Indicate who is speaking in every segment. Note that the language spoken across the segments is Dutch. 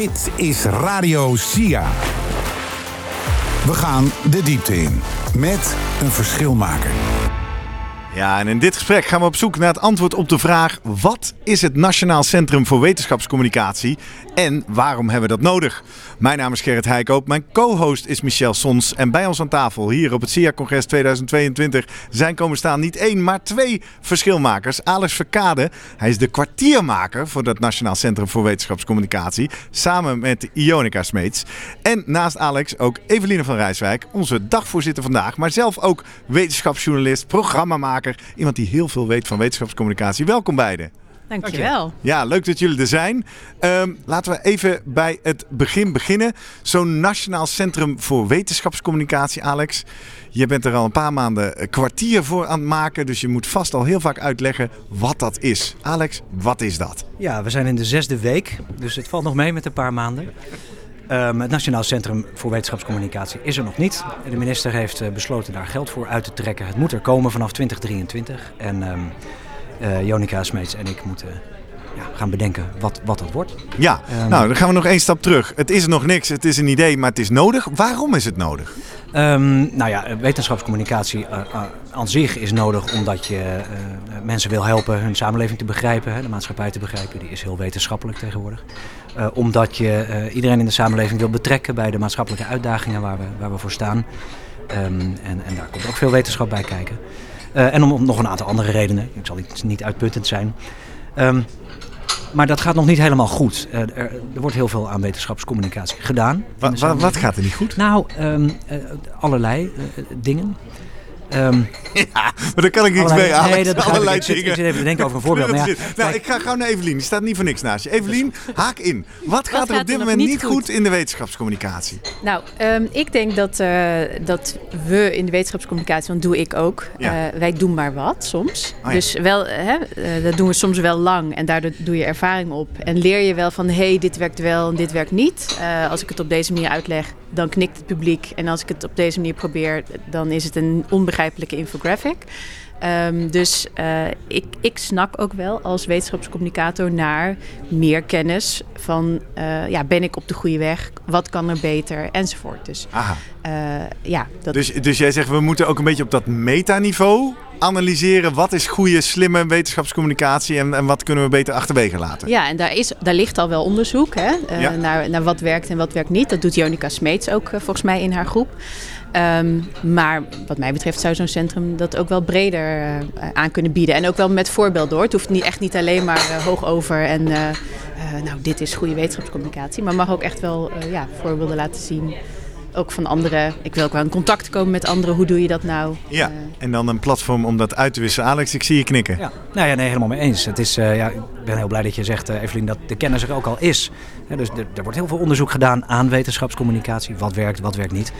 Speaker 1: Dit is Radio SIA. We gaan de diepte in met een verschilmaker.
Speaker 2: Ja, en in dit gesprek gaan we op zoek naar het antwoord op de vraag: wat is het Nationaal Centrum voor Wetenschapscommunicatie en waarom hebben we dat nodig? Mijn naam is Gerrit Heikoop, mijn co-host is Michel Sons en bij ons aan tafel hier op het SIA-congres 2022 zijn komen staan niet één, maar twee verschilmakers. Alex Verkade, hij is de kwartiermaker voor het Nationaal Centrum voor Wetenschapscommunicatie, samen met Ionica Smeets. En naast Alex ook Eveline van Rijswijk, onze dagvoorzitter vandaag, maar zelf ook wetenschapsjournalist, programmamaker Iemand die heel veel weet van wetenschapscommunicatie. Welkom beiden.
Speaker 3: Dankjewel.
Speaker 2: Ja, leuk dat jullie er zijn. Um, laten we even bij het begin beginnen. Zo'n Nationaal Centrum voor Wetenschapscommunicatie, Alex. Je bent er al een paar maanden een kwartier voor aan het maken. Dus je moet vast al heel vaak uitleggen wat dat is. Alex, wat is dat?
Speaker 4: Ja, we zijn in de zesde week. Dus het valt nog mee met een paar maanden. Um, het Nationaal Centrum voor Wetenschapscommunicatie is er nog niet. De minister heeft uh, besloten daar geld voor uit te trekken. Het moet er komen vanaf 2023. En um, uh, Jonica Smeets en ik moeten ja, gaan bedenken wat, wat dat wordt.
Speaker 2: Ja, um, nou dan gaan we nog één stap terug. Het is nog niks, het is een idee, maar het is nodig. Waarom is het nodig?
Speaker 4: Um, nou ja, wetenschapscommunicatie uh, uh, aan zich is nodig omdat je uh, mensen wil helpen hun samenleving te begrijpen, hè, de maatschappij te begrijpen. Die is heel wetenschappelijk tegenwoordig. omdat je iedereen in de samenleving wil betrekken bij de maatschappelijke uitdagingen waar we, waar we voor staan. Um, en, en daar komt ook veel wetenschap bij kijken. en om, om, nog een aantal andere redenen. Ik zal niet, niet uitputtend zijn. Um, maar dat gaat nog niet helemaal goed. Uh, er, er, wordt heel veel aan wetenschapscommunicatie gedaan.
Speaker 2: Wat, gaat er niet goed?
Speaker 4: Nou, um, uh, allerlei uh, dingen. Um,
Speaker 2: ja, maar daar kan ik niks mee aan.
Speaker 4: Nee, dat allerlei ik. Ik, zit, ik zit even te denken over een voorbeeld.
Speaker 2: maar ja, nou, ik ga gauw naar Evelien. Die staat niet voor niks naast je. Evelien, haak in. Wat gaat er op dit moment niet goed? goed in de wetenschapscommunicatie?
Speaker 3: Nou, um, ik denk dat, uh, dat we in de wetenschapscommunicatie, want doe ik ook, ja. uh, wij doen maar wat soms. Oh, ja. Dus wel, hè, uh, dat doen we soms wel lang en daardoor doe je ervaring op. En leer je wel van, hé, hey, dit werkt wel en dit werkt niet. als ik het op deze manier uitleg, dan knikt het publiek. En als ik het op deze manier probeer, dan is het een onbegrijpelijke infographic. Um, dus uh, ik, ik snak ook wel als wetenschapscommunicator naar meer kennis van uh, ja, ben ik op de goede weg, wat kan er beter enzovoort. Dus, uh, ja,
Speaker 2: dat... dus, dus jij zegt we moeten ook een beetje op dat metaniveau analyseren wat is goede, slimme wetenschapscommunicatie en, en wat kunnen we beter achterwege laten.
Speaker 3: Ja, en daar, is, daar ligt al wel onderzoek hè, uh, ja. naar, naar wat werkt en wat werkt niet. Dat doet Jonica Smeets ook uh, volgens mij in haar groep. Um, maar wat mij betreft zou zo'n centrum dat ook wel breder uh, aan kunnen bieden. En ook wel met voorbeeld door. Het hoeft niet, echt niet alleen maar hoog over en nou, dit is goede wetenschapscommunicatie. Maar mag ook echt wel ja, voorbeelden laten zien. Ook van anderen. Ik wil ook wel in contact komen met anderen. Hoe doe je dat nou?
Speaker 2: Ja, en dan een platform om dat uit te wisselen. Alex, ik zie je knikken.
Speaker 4: Ja, nou ja, nee, helemaal mee eens. Het is, ja, ik ben heel blij dat je zegt, Evelien, dat de kennis er ook al is. Ja, dus er, er wordt heel veel onderzoek gedaan aan wetenschapscommunicatie. Wat werkt, wat werkt niet.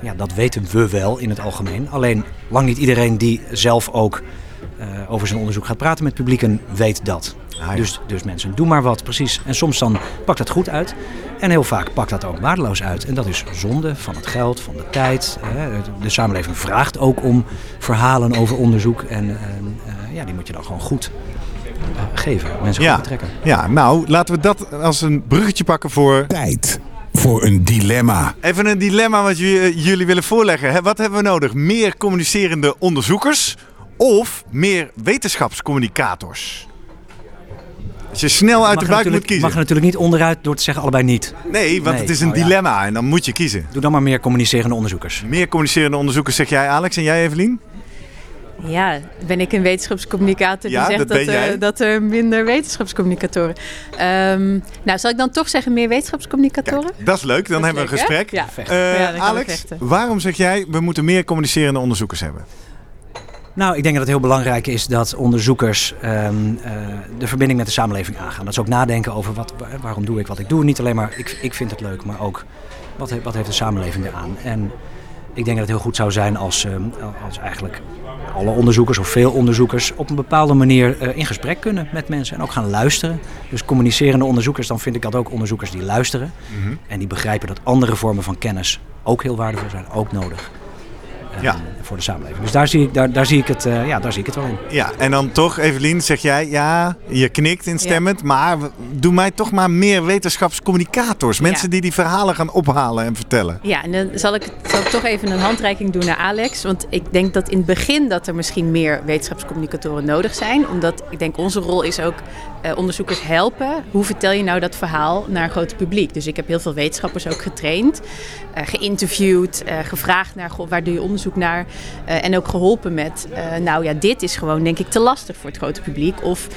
Speaker 4: Ja, dat weten we wel in het algemeen. Alleen lang niet iedereen die zelf ook uh, over zijn onderzoek gaat praten met publieken weet dat. Ah, ja. dus, dus mensen, doe maar wat, precies. En soms dan pakt dat goed uit. En heel vaak pakt dat ook waardeloos uit. En dat is zonde van het geld, van de tijd. Hè. De samenleving vraagt ook om verhalen over onderzoek. En uh, ja, die moet je dan gewoon goed geven. Mensen
Speaker 2: ja.
Speaker 4: goed betrekken.
Speaker 2: Ja, nou, laten we dat als een bruggetje pakken voor...
Speaker 1: Tijd voor een dilemma.
Speaker 2: Even een dilemma wat jullie willen voorleggen. Wat hebben we nodig? Meer communicerende onderzoekers of meer wetenschapscommunicators? Als je snel uit de buik moet kiezen.
Speaker 4: mag er natuurlijk niet onderuit door te zeggen allebei niet.
Speaker 2: Nee, want nee, het is een oh, dilemma ja. en dan moet je kiezen.
Speaker 4: Doe dan maar meer communicerende onderzoekers.
Speaker 2: Meer communicerende onderzoekers zeg jij Alex en jij Evelien?
Speaker 3: Ja, ben ik een wetenschapscommunicator die
Speaker 2: ja,
Speaker 3: zegt
Speaker 2: dat,
Speaker 3: dat, er, dat, er minder wetenschapscommunicatoren. Um, nou, zal ik dan toch zeggen meer wetenschapscommunicatoren?
Speaker 2: Kijk, dat is leuk, dan dat hebben we een gesprek.
Speaker 3: Ja.
Speaker 2: Uh, ja, Alex, waarom zeg jij we moeten meer communicerende onderzoekers hebben?
Speaker 4: Nou, ik denk dat het heel belangrijk is dat onderzoekers um, uh, de verbinding met de samenleving aangaan. Dat ze ook nadenken over wat, waarom doe ik wat ik doe. Niet alleen maar ik, ik vind het leuk, maar ook wat, wat heeft de samenleving eraan. En ik denk dat het heel goed zou zijn als, uh, als eigenlijk alle onderzoekers of veel onderzoekers op een bepaalde manier uh, in gesprek kunnen met mensen en ook gaan luisteren. Dus communicerende onderzoekers, dan vind ik dat ook onderzoekers die luisteren mm -hmm. en die begrijpen dat andere vormen van kennis ook heel waardevol zijn, ook nodig. Ja. voor de samenleving. Dus daar zie ik, daar, daar, zie ik het, ja, daar zie ik het wel in.
Speaker 2: Ja, en dan toch, Evelien, zeg jij, ja, je knikt instemmend, maar doe mij toch maar meer wetenschapscommunicators. Mensen die die verhalen gaan ophalen en vertellen.
Speaker 3: Ja, en dan zal ik, zal ik toch even een handreiking doen naar Alex. Want ik denk dat in het begin dat er misschien meer wetenschapscommunicatoren nodig zijn. Omdat ik denk onze rol is ook uh, onderzoekers helpen. Hoe vertel je nou dat verhaal naar een groot publiek? Dus ik heb heel veel wetenschappers ook getraind, uh, geïnterviewd, uh, gevraagd naar goh, waar doe je onderzoek naar? en ook geholpen met, nou ja, dit is gewoon denk ik te lastig voor het grote publiek. Of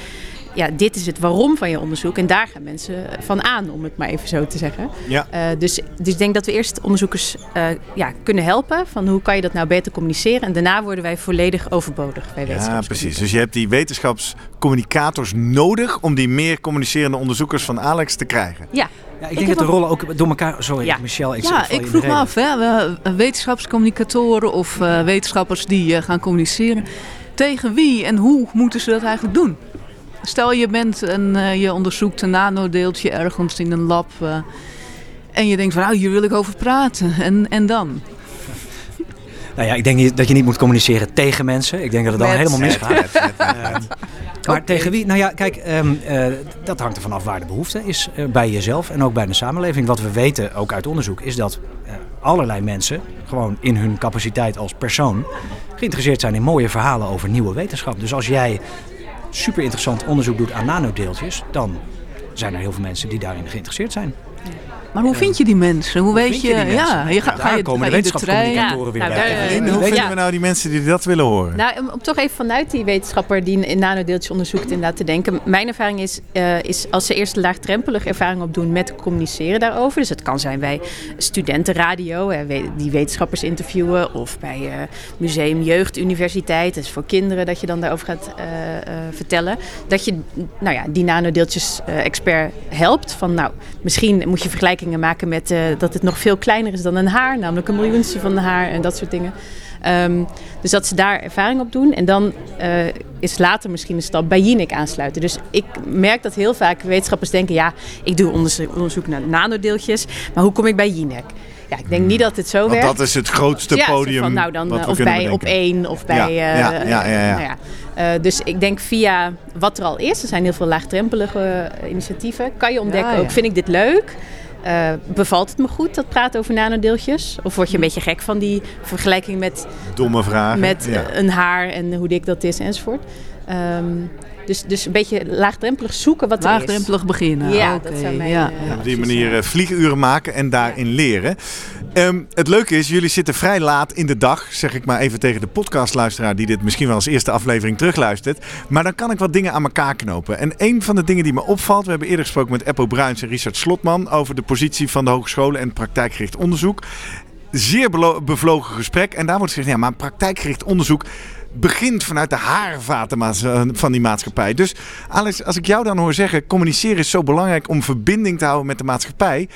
Speaker 3: ja, dit is het waarom van je onderzoek. En daar gaan mensen van aan, om het maar even zo te zeggen. Ja. Uh, dus, dus ik denk dat we eerst onderzoekers uh, ja, kunnen helpen. Van hoe kan je dat nou beter communiceren. En daarna worden wij volledig overbodig bij
Speaker 2: Ja, precies. Dus je hebt die wetenschapscommunicators nodig om die meer communicerende onderzoekers van Alex te krijgen.
Speaker 3: Ja.
Speaker 4: Ja, ik, denk dat de rollen ook door elkaar. Sorry, ja. Michel. Ik
Speaker 5: ja, ik vroeg me af, hè, wetenschapscommunicatoren of uh, wetenschappers die gaan communiceren. Tegen wie en hoe moeten ze dat eigenlijk doen? Stel je bent en uh, je onderzoekt een nanodeeltje ergens in een lab. En je denkt van nou, hier wil ik over praten. En, en dan?
Speaker 4: Nou ja, ik denk dat je niet moet communiceren tegen mensen. Ik denk dat het dan helemaal misgaat. Ehm, maar tegen wie? Nou ja, kijk, um, uh, dat hangt ervan af waar de behoefte is uh, bij jezelf en ook bij de samenleving. Wat we weten, ook uit onderzoek, is dat uh, allerlei mensen gewoon in hun capaciteit als persoon geïnteresseerd zijn in mooie verhalen over nieuwe wetenschap. Dus als jij super interessant onderzoek doet aan nanodeeltjes, dan zijn er heel veel mensen die daarin geïnteresseerd zijn.
Speaker 5: Maar hoe vind je die mensen? Hoe, weet je? Ja,
Speaker 4: je gaat, ga je, komen de wetenschapscommunicatoren weer nou,
Speaker 2: bij. hoe vinden we nou die mensen die dat willen horen?
Speaker 3: Nou, om, toch even vanuit die wetenschapper die in nanodeeltjes onderzoekt inderdaad te denken. Mijn ervaring is, uh, is als ze eerst laagdrempelig ervaring opdoen met communiceren daarover. Dus het kan zijn bij studentenradio, die wetenschappers interviewen. Of bij uh, Museum Jeugd Universiteit. Dat is voor kinderen dat je dan daarover gaat uh, vertellen. Dat je nou ja, die nanodeeltjes expert helpt. Van nou, misschien moet je vergelijken maken met uh, dat het nog veel kleiner is dan een haar, namelijk een miljoenste van een haar en dat soort dingen. Um, dus dat ze daar ervaring op doen. En dan uh, is later misschien een stap bij Jinek aansluiten. Dus ik merk dat heel vaak wetenschappers denken: ja, ik doe onderzoek, onderzoek naar nanodeeltjes, maar hoe kom ik bij Jinek? Ja, ik denk niet dat het zo
Speaker 2: Want
Speaker 3: werkt.
Speaker 2: dat is het grootste
Speaker 3: ja,
Speaker 2: podium.
Speaker 3: Van, nou dan, of bij op één of bij. Ja, uh, ja, ja. Nou uh, dus ik denk via wat er al is, er zijn heel veel laagdrempelige initiatieven, kan je ontdekken ook: vind ik dit leuk? Uh, bevalt het me goed, dat praten over nanodeeltjes? Of word je een beetje gek van die vergelijking met...
Speaker 2: Domme vragen.
Speaker 3: Met ja. een haar en hoe dik dat is enzovoort. Um, dus, dus een beetje laagdrempelig zoeken wat er
Speaker 5: Laagdrempelig beginnen.
Speaker 3: Ja, okay. dat zou mij, ja.
Speaker 2: Uh, Op die manier uh, vlieguren maken en daarin ja. leren. Um, het leuke is, jullie zitten vrij laat in de dag, zeg ik maar even tegen de podcastluisteraar die dit misschien wel als eerste aflevering terugluistert. Maar dan kan ik wat dingen aan elkaar knopen. En een van de dingen die me opvalt, we hebben eerder gesproken met Eppo Bruins en Richard Slotman over de positie van de hogescholen en praktijkgericht onderzoek. Zeer bevlogen gesprek. En daar wordt gezegd, ja, maar praktijkgericht onderzoek begint vanuit de haarvaten van die maatschappij. Dus Alex, als ik jou dan hoor zeggen, communiceren is zo belangrijk om verbinding te houden met de maatschappij.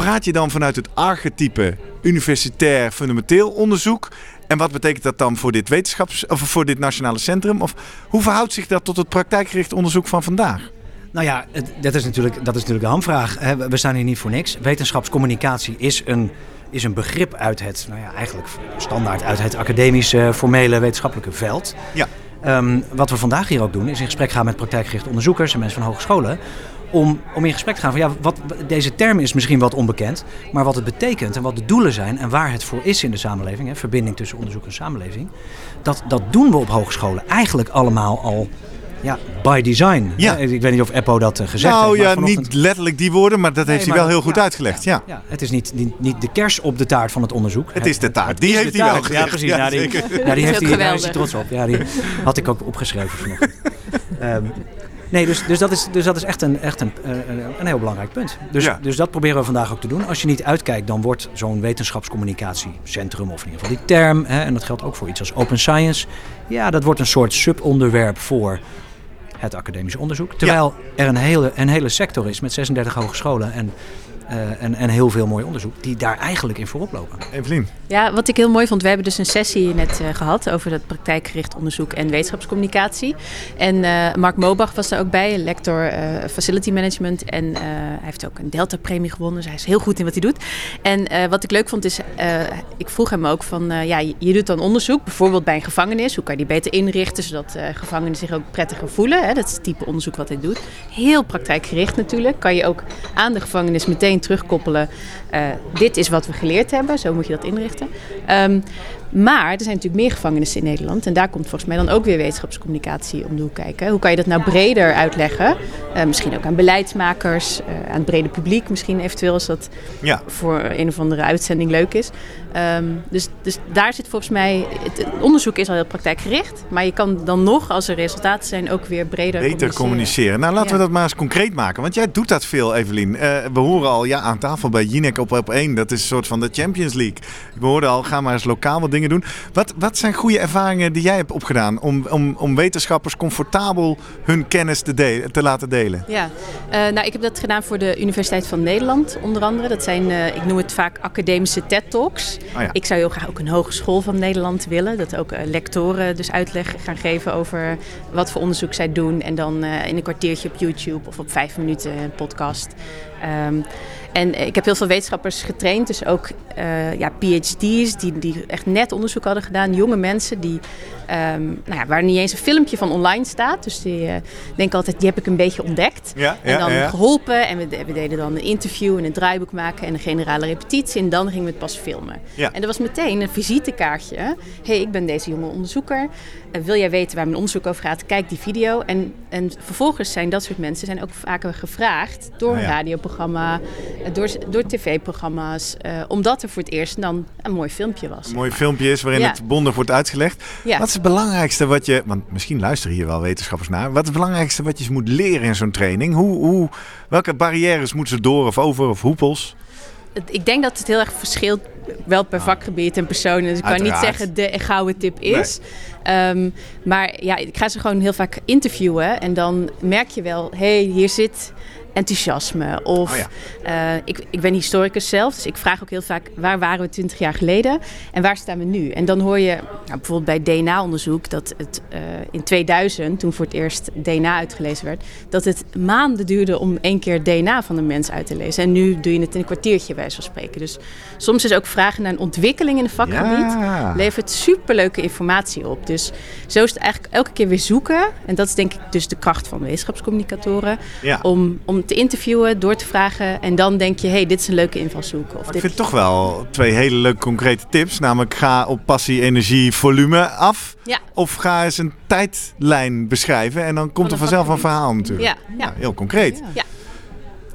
Speaker 2: Praat je dan vanuit het archetype universitair fundamenteel onderzoek? En wat betekent dat dan voor dit wetenschaps of voor dit nationale centrum? Of hoe verhoudt zich dat tot het praktijkgericht onderzoek van vandaag?
Speaker 4: Nou ja, dat is natuurlijk, dat is natuurlijk de hamvraag. We staan hier niet voor niks. Wetenschapscommunicatie is een is een begrip uit het, nou ja, eigenlijk standaard uit het academische, formele, wetenschappelijke veld. Ja. Um, wat we vandaag hier ook doen, is in gesprek gaan met praktijkgerichte onderzoekers en mensen van hogescholen. Om, om in gesprek te gaan van ja, wat, deze term is misschien wat onbekend, maar wat het betekent en wat de doelen zijn en waar het voor is in de samenleving, hè, verbinding tussen onderzoek en samenleving, dat, dat doen we op hogescholen eigenlijk allemaal al ja, by design. Ja. Ik weet niet of Eppo dat uh, gezegd
Speaker 2: nou,
Speaker 4: heeft.
Speaker 2: Nou ja, vanochtend... niet letterlijk die woorden, maar dat nee, heeft hij wel heel goed ja, uitgelegd. Ja.
Speaker 4: ja. het is niet, niet, niet, de kers op de taart van het onderzoek.
Speaker 2: Het is de taart. Die heeft hij wel gezegd.
Speaker 4: Ja, precies. Ja, die, ja, die heeft hij, daar is hij trots op. Ja, die had ik ook opgeschreven vanochtend. um, Nee, dus, dus, dat is, dus dat is echt een, echt een, uh, een heel belangrijk punt. Dus, ja. dus dat proberen we vandaag ook te doen. Als je niet uitkijkt, dan wordt zo'n wetenschapscommunicatiecentrum, of in ieder geval die term, hè, en dat geldt ook voor iets als open science, ja, dat wordt een soort subonderwerp voor het academisch onderzoek. Terwijl ja. er een hele, een hele sector is met 36 hogescholen en Uh, en, en heel veel mooi onderzoek die daar eigenlijk in voorop lopen.
Speaker 2: Evelien.
Speaker 3: Ja, wat ik heel mooi vond, we hebben dus een sessie net uh, gehad over dat praktijkgericht onderzoek en wetenschapscommunicatie. En uh, Mark Mobach was daar ook bij, lector Facility Management. En hij heeft ook een Delta-premie gewonnen, dus hij is heel goed in wat hij doet. En wat ik leuk vond is, ik vroeg hem ook van, ja, je doet dan onderzoek, bijvoorbeeld bij een gevangenis. Hoe kan je die beter inrichten, zodat gevangenen zich ook prettiger voelen? Hè? Dat is het type onderzoek wat hij doet. Heel praktijkgericht natuurlijk. Kan je ook aan de gevangenis meteen terugkoppelen. Uh, dit is wat we geleerd hebben, zo moet je dat inrichten. Um, maar er zijn natuurlijk meer gevangenissen in Nederland. En daar komt volgens mij dan ook weer wetenschapscommunicatie om de hoek kijken. Hoe kan je dat nou breder uitleggen? Uh, misschien ook aan beleidsmakers, uh, aan het brede publiek. Misschien eventueel als dat ja. voor een of andere uitzending leuk is. Um, dus, dus daar zit volgens mij... Het onderzoek is al heel praktijkgericht. Maar je kan dan nog, als er resultaten zijn, ook weer breder
Speaker 2: Beter communiceren. Nou, laten ja. we dat maar eens concreet maken. Want jij doet dat veel, Evelien. Uh, we horen al ja, aan tafel bij Jinek op op 1. Dat is een soort van de Champions League. We hoorden al, ga maar eens lokaal wat dingen doen. Wat, wat zijn goede ervaringen die jij hebt opgedaan om, om, om wetenschappers comfortabel hun kennis te, delen, te laten delen?
Speaker 3: Ja, uh, nou, ik heb dat gedaan voor de Universiteit van Nederland onder andere. Dat zijn, uh, ik noem het vaak academische TED-talks. Oh ja. Ik zou heel graag ook een hogeschool van Nederland willen. Dat ook uh, lectoren dus uitleg gaan geven over wat voor onderzoek zij doen. En dan in een kwartiertje op YouTube of op vijf minuten podcast. Um, en ik heb heel veel wetenschappers getraind, dus ook uh, ja, PhD's die, die echt net onderzoek hadden gedaan. Jonge mensen die, um, nou ja, waar niet eens een filmpje van online staat. Dus die uh, denken altijd, die heb ik een beetje ontdekt. Ja, en dan ja, geholpen en we, we, deden dan een interview en een draaiboek maken en een generale repetitie. En dan gingen we het pas filmen. En dat was meteen een visitekaartje. Hé, hey, ik ben deze jonge onderzoeker. Uh, wil jij weten waar mijn onderzoek over gaat? Kijk die video. En, en vervolgens zijn dat soort mensen zijn ook vaker gevraagd door een radioprogramma door, door tv-programma's. Uh, omdat er voor het eerst dan een mooi filmpje was.
Speaker 2: Een mooi filmpje is waarin ja. het bondig wordt uitgelegd. Ja. Wat is het belangrijkste wat je, want misschien luisteren hier wel wetenschappers naar. Wat is het belangrijkste wat je moet leren in zo'n training? Hoe, hoe, welke barrières moeten ze door of over of hoepels?
Speaker 3: Ik denk dat het heel erg verschilt wel per vakgebied en persoon. Dus ik kan niet zeggen de gouden tip is. Nee. Um, maar ja, ik ga ze gewoon heel vaak interviewen. En dan merk je wel, hé, hey, hier zit enthousiasme. Of oh ja. uh, ik, ik ben historicus zelf, dus ik vraag ook heel vaak waar waren we 20 jaar geleden en waar staan we nu? En dan hoor je nou, bijvoorbeeld bij DNA-onderzoek dat het uh, in 2000, toen voor het eerst DNA uitgelezen werd, dat het maanden duurde om één keer DNA van een mens uit te lezen. En nu doe je het in een kwartiertje, bij van spreken. Dus soms is ook vragen naar een ontwikkeling in een vakgebied ja. levert superleuke informatie op. Dus zo is het eigenlijk elke keer weer zoeken. En dat is denk ik dus de kracht van wetenschapscommunicatoren. Ja. Om, om te interviewen, door te vragen. En dan denk je, hé, hey, dit is een leuke invalshoek. Of
Speaker 2: ik
Speaker 3: dit...
Speaker 2: vind toch wel twee hele leuke concrete tips. Namelijk ga op passie, energie, volume af. Ja. Of ga eens een tijdlijn beschrijven. En dan komt er vanzelf een verhaal natuurlijk. Ja, ja. ja heel concreet. Ja.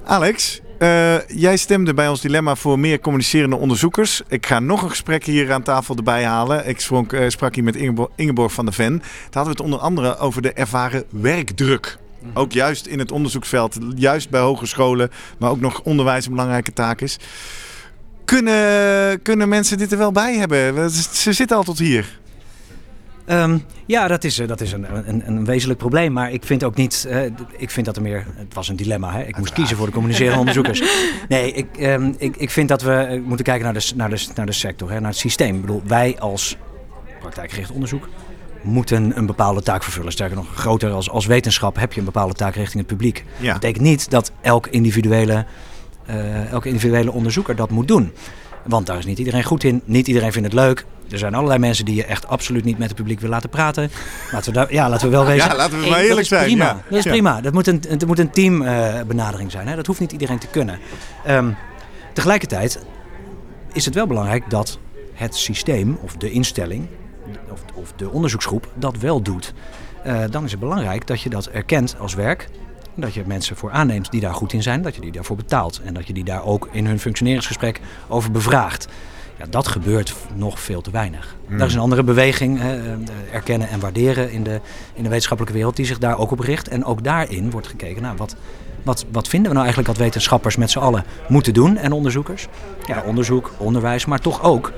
Speaker 2: Alex, uh, jij stemde bij ons dilemma voor meer communicerende onderzoekers. Ik ga nog een gesprek hier aan tafel erbij halen. Ik sprak, uh, sprak hier met Ingeborg, Ingeborg van der Ven. Daar hadden we het onder andere over de ervaren werkdruk. Ook juist in het onderzoeksveld, juist bij hogescholen, maar ook nog onderwijs een belangrijke taak is. Kunnen, kunnen mensen dit er wel bij hebben? Ze zitten al tot hier.
Speaker 4: Um, ja, dat is, dat is een, een, een, wezenlijk probleem. Maar ik vind ook niet. Uh, ik vind dat er meer. Het was een dilemma. Hè? Ik moest kiezen voor de communicerende onderzoekers. Nee, ik, um, ik, ik vind dat we moeten kijken naar de, naar de, naar de sector, hè? naar het systeem. Ik bedoel, wij als praktijkgericht onderzoek moeten een bepaalde taak vervullen. Sterker nog, groter als, als wetenschap heb je een bepaalde taak richting het publiek. Ja. Dat betekent niet dat elk individuele, uh, elke individuele onderzoeker dat moet doen. Want daar is niet iedereen goed in. Niet iedereen vindt het leuk. Er zijn allerlei mensen die je echt absoluut niet met het publiek wil laten praten. Laten we, daar, ja, laten we wel wezen.
Speaker 2: Ja, laten we maar eerlijk zijn.
Speaker 4: Prima.
Speaker 2: Ja.
Speaker 4: Dat is prima. Dat moet een, het moet een teambenadering uh, zijn. Hè. Dat hoeft niet iedereen te kunnen. Um, tegelijkertijd is het wel belangrijk dat het systeem of de instelling of, of de onderzoeksgroep dat wel doet. Uh, dan is het belangrijk dat je dat erkent als werk. Dat je mensen voor aanneemt die daar goed in zijn, dat je die daarvoor betaalt. En dat je die daar ook in hun functioneringsgesprek over bevraagt. Ja, dat gebeurt nog veel te weinig. Mm. Daar is een andere beweging, hè, eh, erkennen en waarderen in de, in de wetenschappelijke wereld, die zich daar ook op richt. En ook daarin wordt gekeken naar wat, wat, wat vinden we nou eigenlijk dat wetenschappers met z'n allen moeten doen en onderzoekers. Ja, onderzoek, onderwijs, maar toch ook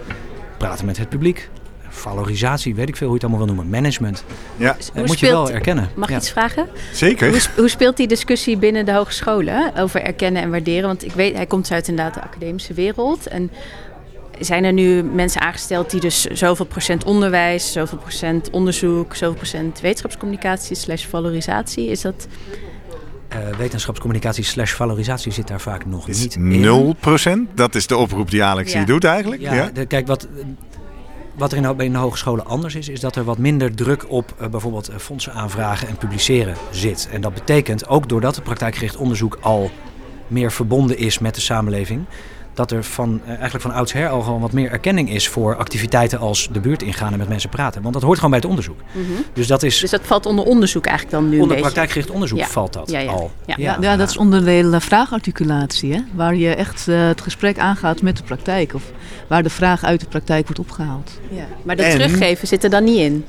Speaker 4: praten met het publiek, valorisatie, weet ik veel hoe je het allemaal wil noemen, management.
Speaker 2: Ja.
Speaker 4: Dat
Speaker 3: Hoe
Speaker 4: moet je wel erkennen.
Speaker 3: Mag ik
Speaker 4: Ja.
Speaker 3: iets vragen?
Speaker 2: Zeker.
Speaker 3: Hoe, hoe speelt die discussie binnen de hogescholen over erkennen en waarderen? Want ik weet, hij komt uit inderdaad de academische wereld. En zijn er nu mensen aangesteld die dus zoveel procent onderwijs, zoveel procent onderzoek, zoveel procent wetenschapscommunicatie slash valorisatie? Is dat...
Speaker 4: Eh, wetenschapscommunicatie slash valorisatie zit daar vaak nog
Speaker 2: Is
Speaker 4: niet in.
Speaker 2: 0%. Dat is de oproep die Alex
Speaker 3: Ja.
Speaker 2: hier doet eigenlijk.
Speaker 4: Ja,
Speaker 2: Ja.
Speaker 4: de- kijk, wat, wat er in, de- hogescholen anders is, is dat er wat minder druk op eh, bijvoorbeeld eh, fondsen aanvragen en publiceren zit. En dat betekent, ook doordat het praktijkgericht onderzoek al meer verbonden is met de samenleving, dat er van, eh, eigenlijk van oudsher al gewoon wat meer erkenning is voor activiteiten als de buurt ingaan en met mensen praten. Want dat hoort gewoon bij het onderzoek. Dus dat is,
Speaker 3: Dus dat valt onder onderzoek eigenlijk dan nu een
Speaker 4: onder
Speaker 3: beetje?
Speaker 4: praktijkgericht onderzoek
Speaker 3: Ja.
Speaker 4: valt dat
Speaker 3: Ja, ja.
Speaker 4: al.
Speaker 3: Ja.
Speaker 5: Ja, ja, dat is onderdeel eh, vraagarticulatie, hè? waar je echt eh, het gesprek aangaat met de praktijk. Of waar de vraag uit de praktijk wordt opgehaald.
Speaker 3: Ja. Maar dat
Speaker 2: En-
Speaker 3: teruggeven zit er dan niet in.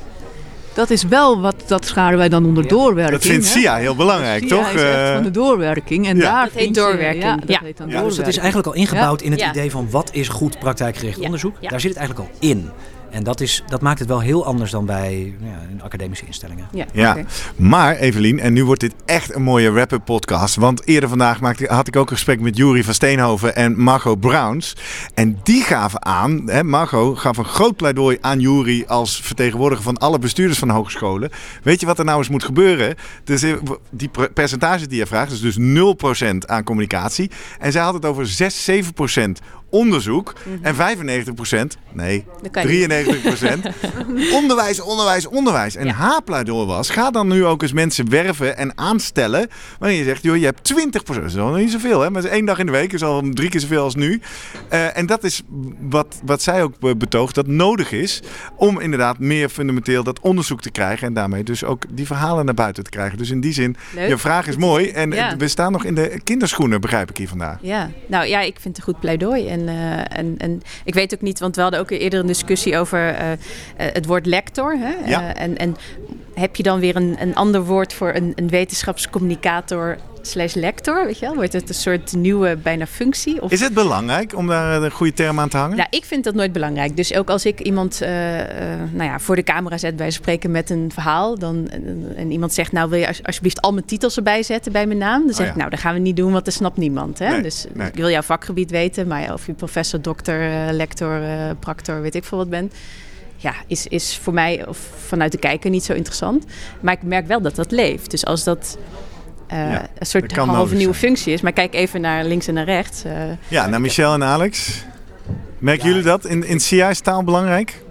Speaker 5: Dat is wel wat, dat scharen wij dan onder
Speaker 4: Ja.
Speaker 5: doorwerking.
Speaker 2: Dat vindt? SIA heel belangrijk,
Speaker 5: SIA
Speaker 2: toch?
Speaker 5: is echt
Speaker 2: Eh,
Speaker 5: van de doorwerking. En
Speaker 2: ja.
Speaker 5: daar
Speaker 3: Dat heet doorwerking.
Speaker 5: Ja, dat
Speaker 3: Ja.
Speaker 5: heet dan
Speaker 4: dus dat is eigenlijk al ingebouwd in het
Speaker 3: Ja.
Speaker 4: idee van wat is goed praktijkgericht
Speaker 3: Ja.
Speaker 4: onderzoek.
Speaker 3: Ja.
Speaker 4: Daar zit het eigenlijk al in. En dat, is, dat maakt het wel heel anders dan bij ja, in academische instellingen.
Speaker 3: Ja,
Speaker 2: Ja, maar Evelien, en nu wordt dit echt een mooie wrap-up podcast. Want eerder vandaag maakte, had ik ook een gesprek met Jury van Steenhoven en Margot Browns. En die gaven aan, hè, Margot gaf een groot pleidooi aan Jury als vertegenwoordiger van alle bestuurders van hogescholen. Weet je wat er nou eens moet gebeuren? Dus die per- percentages die je vraagt, is dus 0% aan communicatie. En zij had het over 6, 7% onderzoek en 95%, nee,
Speaker 3: Dat kan je niet.
Speaker 2: 93% onderwijs, onderwijs, onderwijs. En
Speaker 3: Ja.
Speaker 2: haar pleidooi was, ga dan nu ook eens mensen werven en aanstellen. Wanneer je zegt, joh, je hebt 20%. Dat is wel niet zoveel, hè? Maar één dag in de week. is al drie keer zoveel als nu. Eh, en dat is wat, wat zij ook be- betoogt, dat nodig is om inderdaad meer fundamenteel dat onderzoek te krijgen. En daarmee dus ook die verhalen naar buiten te krijgen. Dus in die zin,
Speaker 3: Leuk.
Speaker 2: je vraag is mooi. En
Speaker 3: Ja.
Speaker 2: we staan nog in de kinderschoenen, begrijp ik hier vandaag.
Speaker 3: Ja, nou ja, ik vind het een goed pleidooi. En, eh, en, en ik weet ook niet, want we hadden ook eerder een discussie over eh, eh, het woord lector. Hè?
Speaker 2: Ja.
Speaker 3: En, en heb je dan weer een, een ander woord voor een, een wetenschapscommunicator slash lector? Weet je wel? Wordt het een soort nieuwe bijna functie? Of...
Speaker 2: Is het belangrijk om daar een goede term aan te hangen?
Speaker 3: Nou, ik vind dat nooit belangrijk. Dus ook als ik iemand eh, eh, nou ja, voor de camera zet bij spreken met een verhaal. Dan, en, en iemand zegt, nou wil je als- alsjeblieft al mijn titels erbij zetten bij mijn naam. Dan zeg
Speaker 2: Oh,
Speaker 3: ik,
Speaker 2: ja.
Speaker 3: nou dat gaan we niet doen, want dat snapt niemand. Hè?
Speaker 2: Nee,
Speaker 3: dus
Speaker 2: nee.
Speaker 3: ik wil jouw vakgebied weten. Maar of je professor, dokter, eh, lector, eh, practor, weet ik veel wat bent. Ja, is, is voor mij of vanuit de kijker niet zo interessant. Maar ik merk wel dat dat leeft. Dus als dat... eh,
Speaker 2: Ja,
Speaker 3: een soort halve
Speaker 2: nodig
Speaker 3: nieuwe
Speaker 2: zijn.
Speaker 3: functie is. Maar kijk even naar links en naar rechts. eh,
Speaker 2: Ja, naar Michel en Alex. Merken jullie dat? In, in CI is taal belangrijk?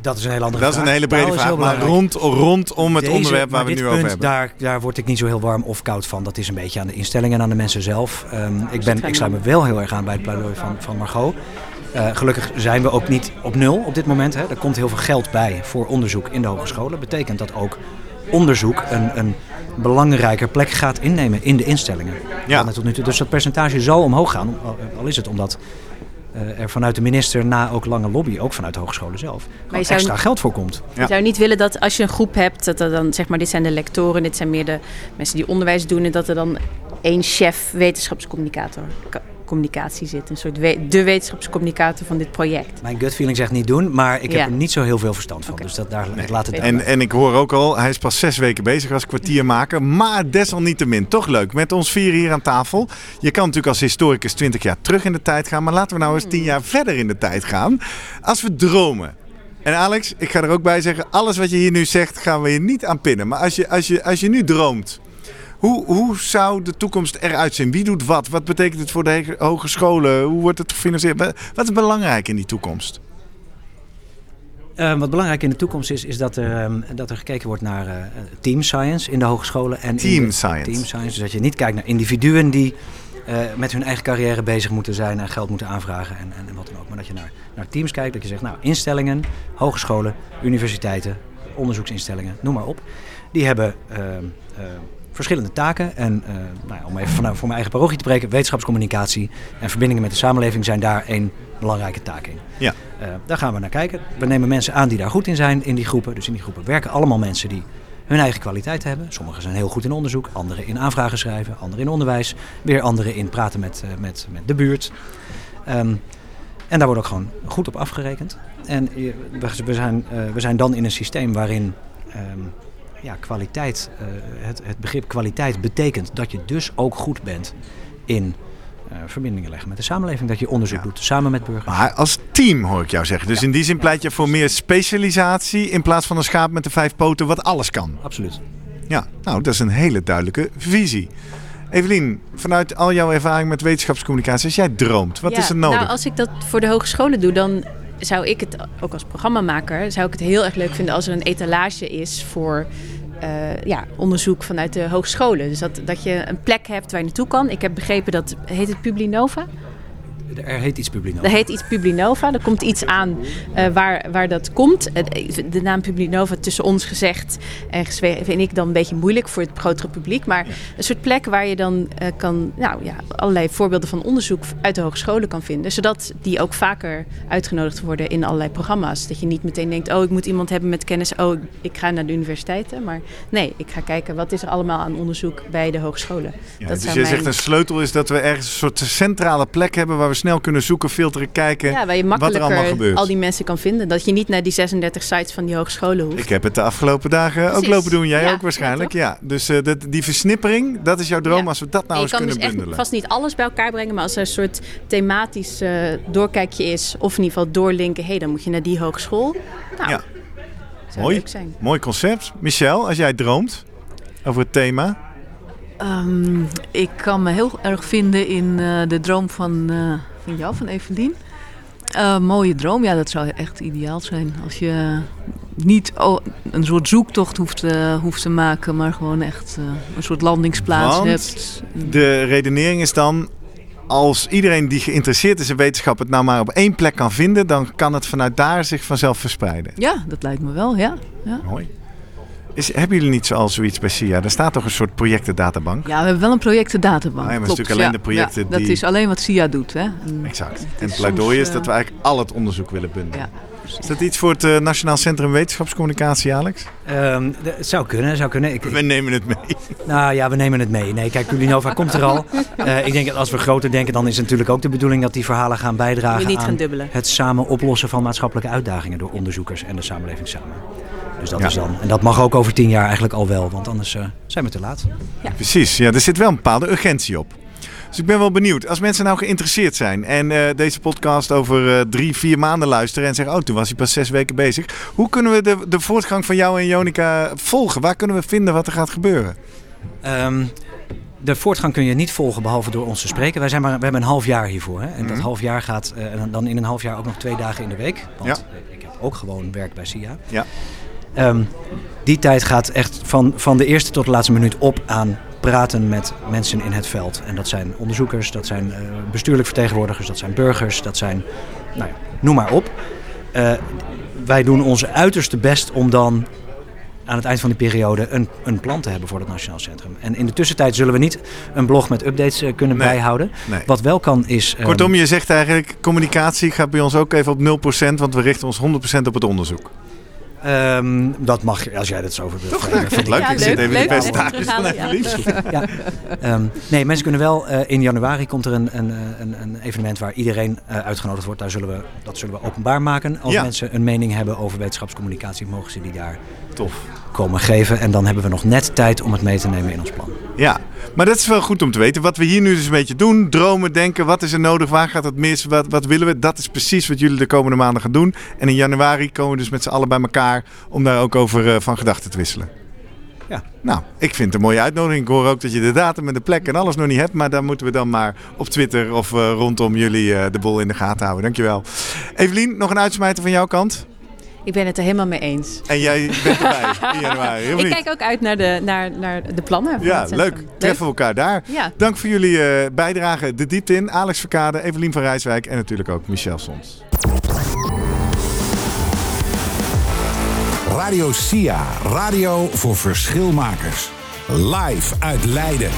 Speaker 4: Dat is een hele andere
Speaker 2: Dat is een hele brede
Speaker 4: Taal
Speaker 2: vraag,
Speaker 4: heel
Speaker 2: maar rond, rondom het
Speaker 4: Deze-
Speaker 2: onderwerp waar we het nu over hebben.
Speaker 4: Daar, daar word ik niet zo heel warm of koud van. Dat is een beetje aan de instellingen en aan de mensen zelf. Ehm, ik, ben, ik sluit me wel heel erg aan bij het pleidooi van, van Margot. Eh, gelukkig zijn we ook niet op nul op dit moment. Hè. Er komt heel veel geld bij voor onderzoek in de hogescholen. betekent dat ook onderzoek een, een belangrijker plek gaat innemen in de instellingen.
Speaker 2: Ja.
Speaker 4: Tot nu toe. Dus dat percentage zal omhoog gaan. Al- Al is het omdat eh, er vanuit de minister na ook lange lobby, ook vanuit de hogescholen zelf, gewoon
Speaker 3: je zou-
Speaker 4: extra geld voor komt.
Speaker 2: Ja.
Speaker 3: Je zou niet willen dat als je een groep hebt, dat er dan zeg maar, dit zijn de lectoren, dit zijn meer de mensen die onderwijs doen, en dat er dan één chef wetenschapscommunicator communicatie zit. Een soort we- de wetenschapscommunicator van dit project.
Speaker 4: Mijn gut feeling zegt niet doen, maar ik heb
Speaker 3: Ja.
Speaker 4: er niet zo heel veel verstand van.
Speaker 3: Oké.
Speaker 4: Dus dat, daar, ik laat het
Speaker 3: En-
Speaker 2: En, ik hoor ook al, hij is pas zes weken bezig als kwartiermaker. Maar desalniettemin, toch leuk. Met ons vier hier aan tafel. Je kan natuurlijk als historicus 20 jaar terug in de tijd gaan. Maar laten we nou eens 10 jaar verder in de tijd gaan. Als we dromen. En Alex, ik ga er ook bij zeggen, alles wat je hier nu zegt gaan we je niet aan pinnen. Maar als je, als je, als je nu droomt, hoe, hoe zou de toekomst eruit zien? Wie doet wat? Wat betekent het voor de hogescholen? Hoe wordt het gefinancierd? Wat is belangrijk in die toekomst?
Speaker 4: Eh, wat belangrijk in de toekomst is, is dat er, ehm, dat er gekeken wordt naar eh, team science in de hogescholen. En
Speaker 2: Team
Speaker 4: de-
Speaker 2: science.
Speaker 4: Team science. Dus dat je niet kijkt naar individuen die eh, met hun eigen carrière bezig moeten zijn en geld moeten aanvragen en, en, en wat dan ook. Maar dat je naar, naar teams kijkt, dat je zegt, nou, instellingen, hogescholen, universiteiten, onderzoeksinstellingen, noem maar op. Die hebben ehm, eh, verschillende taken. En eh, nou ja, om even vanuit voor mijn eigen parochie te breken, wetenschapscommunicatie en verbindingen met de samenleving zijn daar één belangrijke taak in.
Speaker 2: Ja.
Speaker 4: Eh, daar gaan we naar kijken. We nemen mensen aan die daar goed in zijn in die groepen. Dus in die groepen werken allemaal mensen die hun eigen kwaliteit hebben. Sommigen zijn heel goed in onderzoek, anderen in aanvragen schrijven, anderen in onderwijs, weer anderen in praten met, eh, met, met de buurt. Ehm, En daar wordt ook gewoon goed op afgerekend. En we zijn, we zijn dan in een systeem waarin ehm, ja, kwaliteit, het, het begrip kwaliteit betekent dat je dus ook goed bent in uh, verbindingen leggen met de samenleving. Dat je onderzoek doet samen met burgers.
Speaker 2: Maar als team hoor ik jou zeggen. Dus in die zin pleit je voor meer specialisatie in plaats van een schaap met de vijf poten wat alles kan.
Speaker 4: Absoluut.
Speaker 2: Ja, nou dat is een hele duidelijke visie. Evelien, vanuit al jouw ervaring met wetenschapscommunicatie, als jij droomt, wat is er nodig?
Speaker 3: Nou, als ik dat voor de hogescholen doe, dan zou ik het ook als programmamaker zou ik het heel erg leuk vinden als er een etalage is voor uh, ja, onderzoek vanuit de hogescholen. Dus dat, dat je een plek hebt waar je naartoe kan. Ik heb begrepen dat, heet het Publinova?
Speaker 4: Er heet iets Publinova.
Speaker 3: Er heet iets Publinova. Er komt iets aan uh, waar, waar dat komt. De naam Publinova tussen ons gezegd en gezwegen vind ik dan een beetje moeilijk voor het grotere publiek. Maar een soort plek waar je dan uh, kan, nou ja, allerlei voorbeelden van onderzoek uit de hogescholen kan vinden. Zodat die ook vaker uitgenodigd worden in allerlei programma's. Dat je niet meteen denkt, oh ik moet iemand hebben met kennis. Oh ik ga naar de universiteiten. Maar nee, ik ga kijken wat is er allemaal aan onderzoek bij de hogescholen.
Speaker 2: Ja, dat dus je zegt een sleutel is dat we ergens een soort centrale plek hebben waar we snel kunnen zoeken, filteren, kijken
Speaker 3: ja, waar je
Speaker 2: wat er allemaal gebeurt.
Speaker 3: al die mensen kan vinden. Dat je niet naar die 36 sites van die hogescholen hoeft.
Speaker 2: Ik heb het de afgelopen dagen ook lopen doen. Jij ook waarschijnlijk. Ja, dus uh, dat, die versnippering, dat is jouw droom als we dat nou eens kunnen
Speaker 3: bundelen.
Speaker 2: Je kan dus
Speaker 3: vast niet alles bij elkaar brengen, maar als er een soort thematisch uh, doorkijkje is, of in ieder geval doorlinken, hé, hey, dan moet je naar die hogeschool. Nou, ja.
Speaker 2: Mooi. Mooi concept. Michel, als jij droomt over het thema.
Speaker 5: Um, ik kan me heel erg vinden in uh, de droom van van jou, van Evelien. Uh, mooie droom, ja, dat zou echt ideaal zijn. Als je niet een soort zoektocht hoeft, uh, hoeft te maken, maar gewoon echt uh, een soort landingsplaats
Speaker 2: Want
Speaker 5: hebt.
Speaker 2: De redenering is dan, als iedereen die geïnteresseerd is in wetenschap het nou maar op één plek kan vinden, dan kan het vanuit daar zich vanzelf verspreiden.
Speaker 5: Ja, dat lijkt me wel, ja. ja.
Speaker 2: Mooi. Is, hebben jullie niet zoals zoiets bij SIA? Er staat toch een soort projectendatabank?
Speaker 5: Ja, we hebben wel een projectendatabank.
Speaker 2: Ah, ja, maar Klopt, natuurlijk alleen de projecten
Speaker 5: ja, Dat is alleen wat SIA doet. Hè?
Speaker 2: En exact. En het pleidooi is dat we eigenlijk al het onderzoek willen bundelen. Ja. Is dat iets voor het uh, Nationaal Centrum Wetenschapscommunicatie, Alex?
Speaker 4: Um, het zou kunnen, zou kunnen.
Speaker 2: Ik, we nemen het mee.
Speaker 4: Nou ja, we nemen het mee. Nee, kijk, Pulinova komt er al. Uh, ik denk dat als we groter denken, dan is het natuurlijk ook de bedoeling dat die verhalen gaan bijdragen aan het samen oplossen van maatschappelijke uitdagingen door onderzoekers en de samenleving samen. Dus dat is dan. En dat mag ook over tien jaar eigenlijk al wel, want anders uh, zijn we te laat.
Speaker 2: Ja. Precies, ja, er zit wel een bepaalde urgentie op. Dus ik ben wel benieuwd. Als mensen nou geïnteresseerd zijn en uh, deze podcast over uh, drie, vier maanden luisteren en zeggen: Oh, toen was hij pas zes weken bezig. Hoe kunnen we de, de voortgang van jou en Jonica volgen? Waar kunnen we vinden wat er gaat gebeuren?
Speaker 4: Um, de voortgang kun je niet volgen behalve door ons te spreken. Wij zijn maar, we hebben een half jaar hiervoor. Hè? En mm -hmm. dat half jaar gaat uh, dan in een half jaar ook nog twee dagen in de week. Want ja. ik heb ook gewoon werk bij SIA.
Speaker 2: Ja.
Speaker 4: Um, die tijd gaat echt van, van de eerste tot de laatste minuut op aan praten met mensen in het veld. En dat zijn onderzoekers, dat zijn uh, bestuurlijk vertegenwoordigers, dat zijn burgers, dat zijn, nou ja, noem maar op. Uh, wij doen onze uiterste best om dan aan het eind van die periode een, een plan te hebben voor het Nationaal Centrum. En in de tussentijd zullen we niet een blog met updates uh, kunnen nee, bijhouden.
Speaker 2: Nee.
Speaker 4: Wat wel kan is...
Speaker 2: Um, Kortom, je zegt eigenlijk communicatie gaat bij ons ook even op 0%, want we richten ons 100% op het onderzoek.
Speaker 4: Um, dat mag, als jij dat zo over wilt.
Speaker 2: Toch, ik vind het leuk. Ja, ik zit even leuk, de percentages van
Speaker 4: ja. ja. Um, nee, mensen kunnen wel... Uh, in januari komt er een, een, een, een evenement waar iedereen uh, uitgenodigd wordt. Daar zullen we, dat zullen we openbaar maken. Als ja. mensen een mening hebben over wetenschapscommunicatie, mogen ze die daar
Speaker 2: Tof.
Speaker 4: Komen geven. En dan hebben we nog net tijd om het mee te nemen in ons plan.
Speaker 2: Ja, maar dat is wel goed om te weten. Wat we hier nu dus een beetje doen, dromen, denken, wat is er nodig, waar gaat het mis, wat, wat willen we. Dat is precies wat jullie de komende maanden gaan doen. En in januari komen we dus met z'n allen bij elkaar om daar ook over uh, van gedachten te wisselen. Ja. Nou, ik vind het een mooie uitnodiging. Ik hoor ook dat je de datum en de plek en alles nog niet hebt. Maar daar moeten we dan maar op Twitter of uh, rondom jullie uh, de bol in de gaten houden. Dankjewel. Evelien, nog een uitsmijter van jouw kant?
Speaker 3: Ik ben het er helemaal mee eens.
Speaker 2: En jij bent erbij in januari,
Speaker 3: Ik kijk ook uit naar de, naar, naar de plannen.
Speaker 2: Ja, leuk. Treffen we elkaar daar.
Speaker 3: Ja.
Speaker 2: Dank voor jullie uh, bijdrage. De diepte in. Alex Verkade, Evelien van Rijswijk en natuurlijk ook Michel Sons.
Speaker 1: Radio SIA. Radio voor verschilmakers. Live uit Leiden.